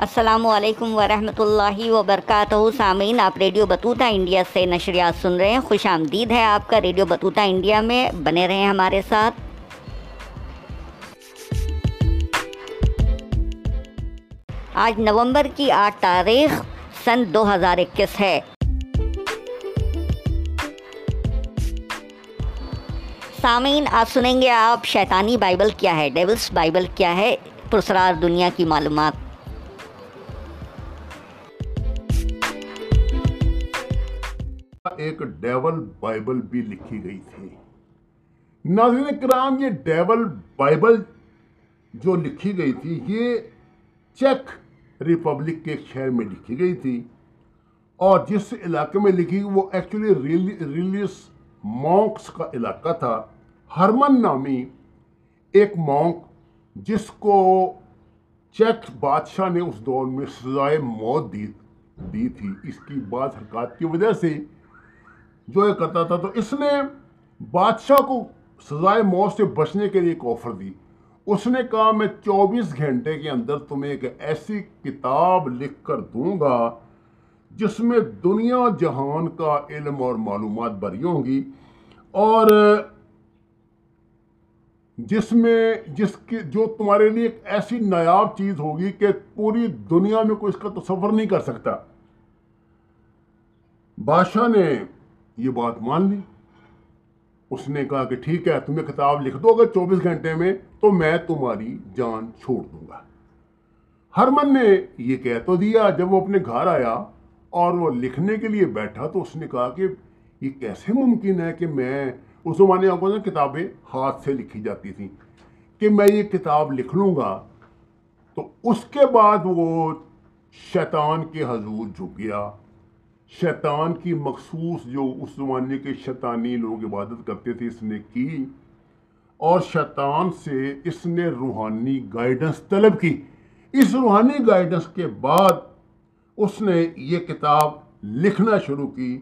السلام علیکم ورحمۃ اللہ وبرکاتہ۔ سامعین، آپ ریڈیو بطوطہ انڈیا سے نشریات سن رہے ہیں۔ خوش آمدید ہے آپ کا ریڈیو بطوطہ انڈیا میں بنے رہیں ہمارے ساتھ۔ آج نومبر کی آٹھ تاریخ سن دو ہزار اکیس ہے۔ سامعین، آپ سنیں گے آپ، شیطانی بائبل کیا ہے؟ ڈیولس بائبل کیا ہے؟ پرسرار دنیا کی معلومات۔ ایک ڈیول بائبل بھی لکھی گئی تھی۔ ناظرین کرام، یہ ڈیول بائبل جو لکھی گئی تھی، یہ چیک ریپبلک کے شہر میں لکھی گئی تھی اور جس علاقے میں لکھی وہ ایکچولی ریلیس مونکس کا علاقہ تھا۔ ہرمن نامی ایک مونک جس کو چیک بادشاہ نے اس دور میں سزائے موت دی دی تھی۔ اس کی بعض حرکات کی وجہ سے جو یہ کرتا تھا تو اس نے بادشاہ کو سزائے موت سے بچنے کے لیے ایک آفر دی۔ اس نے کہا، میں چوبیس گھنٹے کے اندر تمہیں ایک ایسی کتاب لکھ کر دوں گا جس میں دنیا جہان کا علم اور معلومات بری ہوں گی اور جس میں جس کی جو تمہارے لیے ایک ایسی نایاب چیز ہوگی کہ پوری دنیا میں کوئی اس کا تصور نہیں کر سکتا۔ بادشاہ نے یہ بات مان لی؟ اس نے کہا کہ ٹھیک ہے، تمہیں کتاب لکھ دو، اگر چوبیس گھنٹے میں تو میں تمہاری جان چھوڑ دوں گا۔ ہرمن نے یہ کہہ تو دیا، جب وہ اپنے گھر آیا اور وہ لکھنے کے لیے بیٹھا تو اس نے کہا کہ یہ کیسے ممکن ہے کہ میں، اس زمانے آپ کو کتابیں ہاتھ سے لکھی جاتی تھیں کہ میں یہ کتاب لکھ لوں گا، تو اس کے بعد وہ شیطان کے حضور جھک گیا۔ شیطان کی مخصوص جو اس زمانے کے شیطانی لوگ عبادت کرتے تھے، اس نے کی اور شیطان سے اس نے روحانی گائیڈنس طلب کی۔ اس روحانی گائیڈنس کے بعد اس نے یہ کتاب لکھنا شروع کی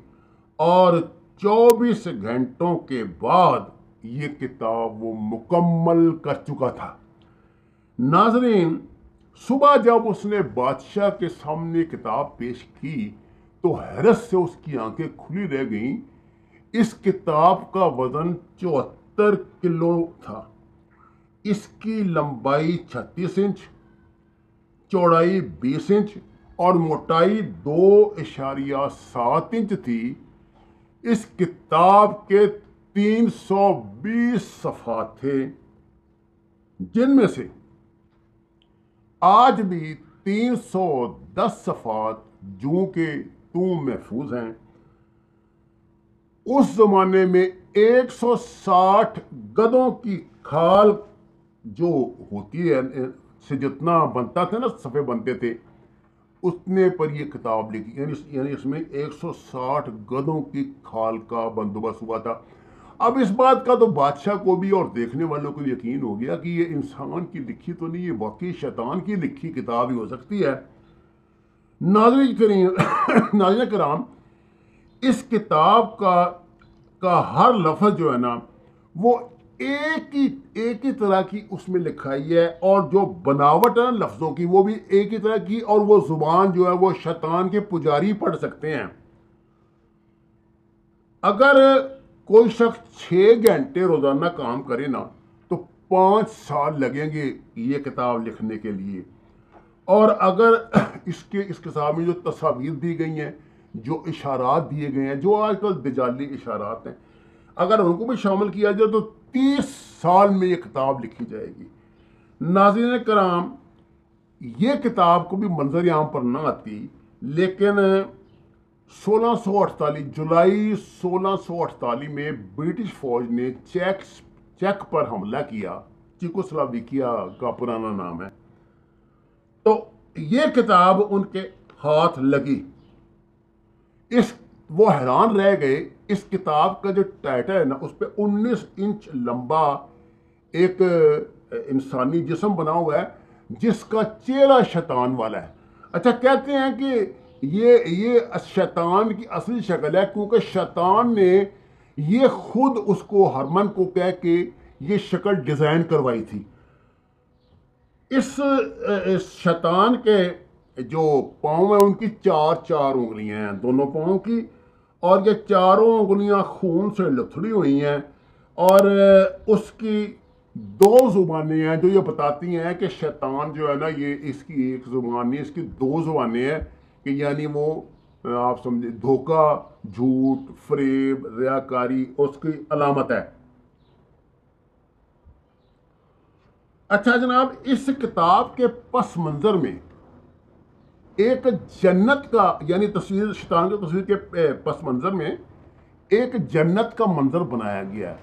اور چوبیس گھنٹوں کے بعد یہ کتاب وہ مکمل کر چکا تھا۔ ناظرین، صبح جب اس نے بادشاہ کے سامنے کتاب پیش کی تو حیرت سے اس کی آنکھیں کھلی رہ گئیں۔ اس کتاب کا وزن چوہتر کلو تھا۔ اس کی لمبائی چھتیس انچ، چوڑائی بیس انچ اور موٹائی دو اشاریہ سات انچ تھی۔ اس کتاب کے تین سو بیس صفحات تھے۔ جن میں سے آج بھی تین سو دس صفحات جو کہ تم محفوظ ہیں۔ اس زمانے میں ایک سو ساٹھ گدوں کی کھال جو ہوتی ہے، سے جتنا بنتا تھا نا، صفحے بنتے تھے۔ اتنے پر یہ کتاب لکھی یعنی یعنی اس میں ایک سو ساٹھ گدوں کی کھال کا بندوبست ہوا تھا۔ اب اس بات کا تو بادشاہ کو بھی اور دیکھنے والوں کو یقین ہو گیا کہ یہ انسان کی لکھی تو نہیں، یہ واقعی شیطان کی لکھی کتاب ہی ہو سکتی ہے۔ ناظرین کریم، ناظرین کرام، اس کتاب کا کا ہر لفظ جو ہے نا، وہ ایک ہی ایک ہی طرح کی اس میں لکھائی ہے اور جو بناوٹ ہے لفظوں کی، وہ بھی ایک ہی طرح کی اور وہ زبان جو ہے وہ شیطان کے پجاری پڑھ سکتے ہیں۔ اگر کوئی شخص چھ گھنٹے روزانہ کام کرے نا، تو پانچ سال لگیں گے یہ کتاب لکھنے کے لیے۔ اور اگر اس کے اس کتاب میں جو تصاویر دی گئی ہیں، جو اشارات دیے گئے ہیں، جو آج کل دجالی اشارات ہیں، اگر ان کو بھی شامل کیا جائے تو تیس سال میں یہ کتاب لکھی جائے گی۔ ناظرین کرام، یہ کتاب کو بھی منظر عام پر نہ آتی، لیکن سولہ سو اٹھتالیس، جولائی سولہ سو اٹھتالیس میں برٹش فوج نے چیک چیک پر حملہ کیا چیکو سلاویکیا کا پرانا نام ہے۔ یہ کتاب ان کے ہاتھ لگی۔ اس وہ حیران رہ گئے۔ اس کتاب کا جو ٹائٹل ہے نا اس پہ انیس انچ لمبا ایک انسانی جسم بنا ہوا ہے، جس کا چہرہ شیطان والا ہے۔ اچھا کہتے ہیں کہ یہ یہ شیطان کی اصلی شکل ہے، کیونکہ شیطان نے یہ خود اس کو ہرمن کو کہہ کے یہ شکل ڈیزائن کروائی تھی۔ اس شیطان کے جو پاؤں ہیں، ان کی چار چار انگلیاں ہیں، دونوں پاؤں کی، اور یہ چاروں انگلیاں خون سے لتھڑی ہوئی ہیں، اور اس کی دو زبانیں ہیں جو یہ بتاتی ہیں کہ شیطان جو ہے نا، یہ اس کی ایک زبان نہیں، اس کی دو زبانیں ہیں کہ یعنی وہ، آپ سمجھے، دھوکہ، جھوٹ، فریب ریاکاری اس کی علامت ہے۔ اچھا جناب، اس کتاب کے پس منظر میں ایک جنت کا یعنی تصویر، شیطان کی تصویر کے پس منظر میں ایک جنت کا منظر بنایا گیا ہے۔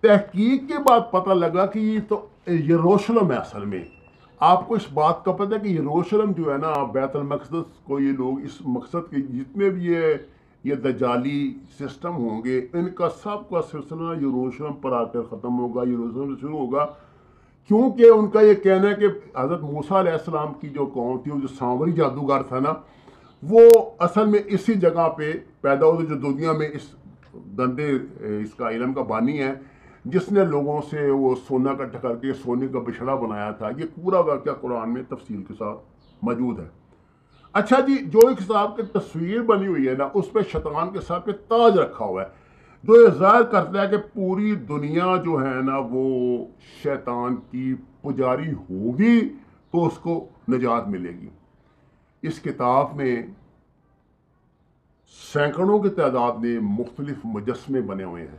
تحقیق کے بعد پتہ لگا کہ یہ تو یروشلم ہے اصل میں۔ آپ کو اس بات کا پتہ ہے کہ یروشلم جو ہے نا، بیت المقدس کو یہ لوگ اس مقصد کے جتنے بھی یہ یہ دجالی سسٹم ہوں گے، ان کا سب کا سلسلہ یروشلم پر آ کر ختم ہوگا، یروشلم سے شروع ہوگا۔ کیونکہ ان کا یہ کہنا ہے کہ حضرت موسیٰ علیہ السلام کی جو قوم تھی، وہ جو سانوری جادوگر تھا نا، وہ اصل میں اسی جگہ پہ پیدا ہوتے جو دنیا میں اس گندے، اس کا علم کا بانی ہے، جس نے لوگوں سے وہ سونا کا ٹکر کے سونے کا بچھڑا بنایا تھا۔ یہ پورا واقعہ قرآن میں تفصیل کے ساتھ موجود ہے۔ اچھا جی جو ایک صاحب کی تصویر بنی ہوئی ہے نا، اس پہ شیطان کے ساتھ پہ تاج رکھا ہوا ہے۔ جو یہ ظاہر کرتا ہے کہ پوری دنیا جو ہے نا وہ شیطان کی پجاری ہوگی تو اس کو نجات ملے گی۔ اس کتاب میں سینکڑوں کی تعداد میں مختلف مجسمے بنے ہوئے ہیں۔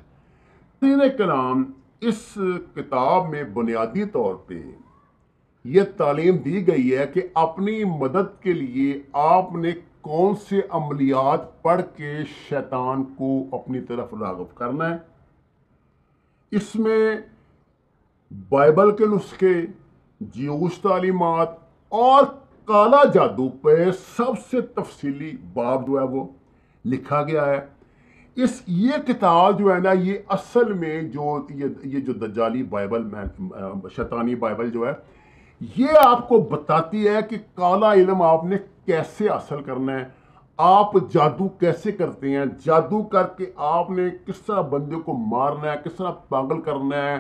تین کلام اس کتاب میں بنیادی طور پہ یہ تعلیم دی گئی ہے کہ اپنی مدد کے لیے آپ نے کون سے عملیات پڑھ کے شیطان کو اپنی طرف راغب کرنا ہے؟ اس میں بائبل کے نسخے، جیوش تعلیمات اور کالا جادو پہ سب سے تفصیلی باب جو ہے وہ لکھا گیا ہے۔ اس یہ کتاب جو ہے نا، یہ اصل میں جو یہ جو دجالی بائبل میں، شیطانی بائبل جو ہے یہ آپ کو بتاتی ہے کہ کالا علم آپ نے کیسے حاصل کرنا ہے؟ آپ جادو کیسے کرتے ہیں؟ جادو کر کے آپ نے کس طرح بندے کو مارنا ہے؟ کس طرح پاگل کرنا ہے؟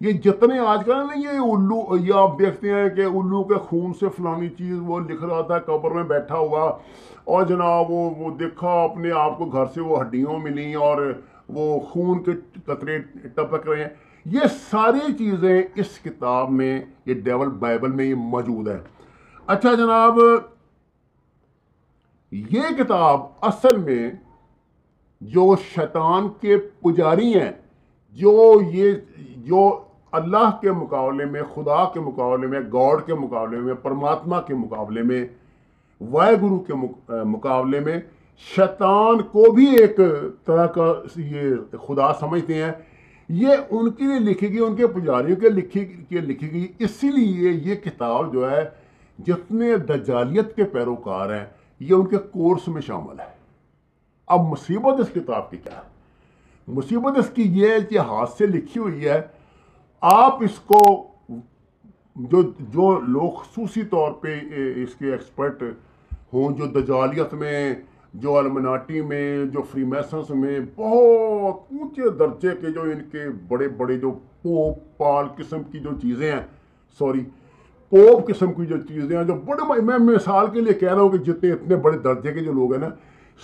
یہ جتنے آج کل نا یہ الو، یہ آپ دیکھتے ہیں کہ الو کے خون سے فلانی چیز وہ لکھ رہا تھا، قبر میں بیٹھا ہوا۔ اور جناب وہ وہ دیکھا اپنے آپ کو گھر سے وہ ہڈیوں ملی اور وہ خون کے قطرے ٹپک رہے ہیں۔ یہ ساری چیزیں اس کتاب میں، یہ ڈیول بائبل میں یہ موجود ہے اچھا جناب، یہ کتاب اصل میں جو شیطان کے پجاری ہیں، جو یہ، جو اللہ کے مقابلے میں، خدا کے مقابلے میں، گاڈ کے مقابلے میں، پرماتما کے مقابلے میں وائے گرو کے مقابلے میں شیطان کو بھی ایک طرح کا یہ خدا سمجھتے ہیں۔ یہ ان کے لیے لکھی گئی، ان کے پجاریوں کے لکھی کے لکھی گئی۔ اسی لیے یہ کتاب جو ہے، جتنے دجالیت کے پیروکار ہیں، یہ ان کے کورس میں شامل ہے۔ اب مصیبت اس کتاب کی کیا ہے؟ مصیبت اس کی یہ ہے کہ ہاتھ سے لکھی ہوئی ہے۔ آپ اس کو جو جو لوگ خصوصی طور پہ اس کے ایکسپرٹ ہوں، جو دجالیت میں جو المناٹی میں، جو فری میسنس میں بہت اونچے درجے کے جو ان کے بڑے بڑے جو پوپ، پال قسم کی جو چیزیں ہیں، سوری، پوپ قسم کی جو چیزیں ہیں، جو بڑے میں مثال کے لیے کہہ رہا ہوں کہ جتنے اتنے بڑے درجے کے جو لوگ ہیں نا،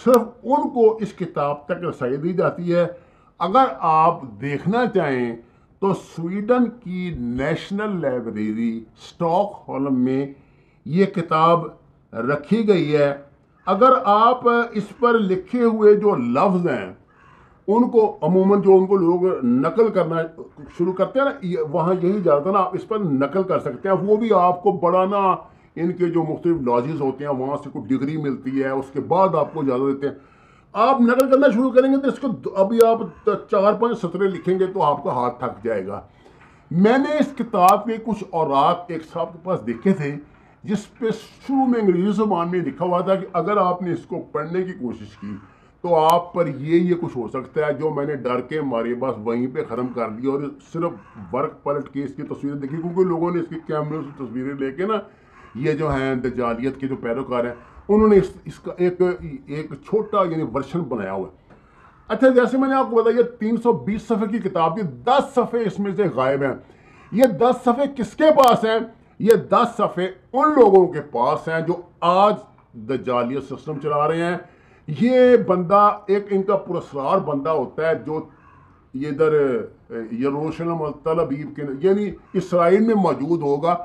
صرف ان کو اس کتاب تک رسائی دی جاتی ہے۔ اگر آپ دیکھنا چاہیں تو سویڈن کی نیشنل لائبریری، سٹاک ہولم میں یہ کتاب رکھی گئی ہے۔ اگر آپ اس پر لکھے ہوئے جو لفظ ہیں، ان کو عموماً جو ان کو لوگ نقل کرنا شروع کرتے ہیں نا وہاں یہی جاتا نا، آپ اس پر نقل کر سکتے ہیں۔ وہ بھی آپ کو بڑا نا، ان کے جو مختلف لاجز ہوتے ہیں، وہاں سے کوئی ڈگری ملتی ہے، اس کے بعد آپ کو اجازت دیتے ہیں۔ آپ نقل کرنا شروع کریں گے تو اس کو ابھی آپ چار پانچ سطرے لکھیں گے تو آپ کا ہاتھ تھک جائے گا۔ میں نے اس کتاب کے کچھ اوراق ایک صاحب کے پاس دیکھے تھے۔ جس پہ شروع میں انگریزی زبان میں لکھا ہوا تھا کہ اگر آپ نے اس کو پڑھنے کی کوشش کی تو آپ پر یہ یہ کچھ ہو سکتا ہے جو میں نے ڈر کے مارے بس وہیں پہ ختم کر دیا اور صرف ورک پلٹ کے اس کی تصویریں دیکھی، کیونکہ لوگوں نے اس کی کیمرے سے تصویریں لے کے نا، یہ جو ہیں دجالیت کے جو پیروکار ہیں، انہوں نے اس کا ایک ایک چھوٹا یعنی ورشن بنایا ہوا ہے۔ اچھا جیسے میں نے آپ کو بتایا، یہ تین سو بیس صفحے کی کتاب کی دس صفحے اس میں سے غائب ہیں۔ یہ دس صفحے کس کے پاس ہیں؟ یہ دس صفحے ان لوگوں کے پاس ہیں جو آج دجالیت سسٹم چلا رہے ہیں۔ یہ بندہ ایک ان کا پرسرار بندہ ہوتا ہے جو یہ ادھر یروشلم تل کے یعنی اسرائیل میں موجود ہوگا۔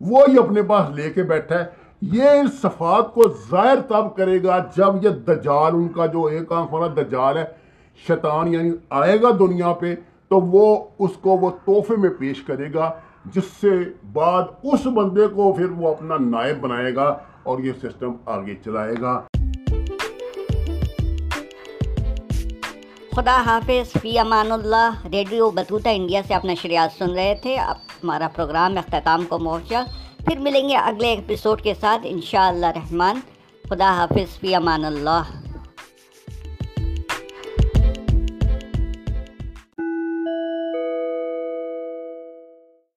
وہ یہ اپنے پاس لے کے بیٹھا ہے۔ یہ ان صفات کو ظاہر تب کرے گا جب یہ دجال، ان کا جو ایک آنکھ والا دجال ہے، شیطان یعنی آئے گا دنیا پہ، تو وہ اس کو وہ تحفے میں پیش کرے گا۔ جس سے بعد اس بندے کو پھر وہ اپنا نائب بنائے گا اور یہ سسٹم آگے چلائے گا۔ خدا حافظ، فی Aman Ullah, radio Battuta India سے آپ نشریات سن رہے تھے۔ اب ہمارا پروگرام اختتام کو پہنچا۔ پھر ملیں گے اگلے ایپیسوڈ کے ساتھ، انشاءاللہ رحمان۔ خدا حافظ، فی امان اللہ۔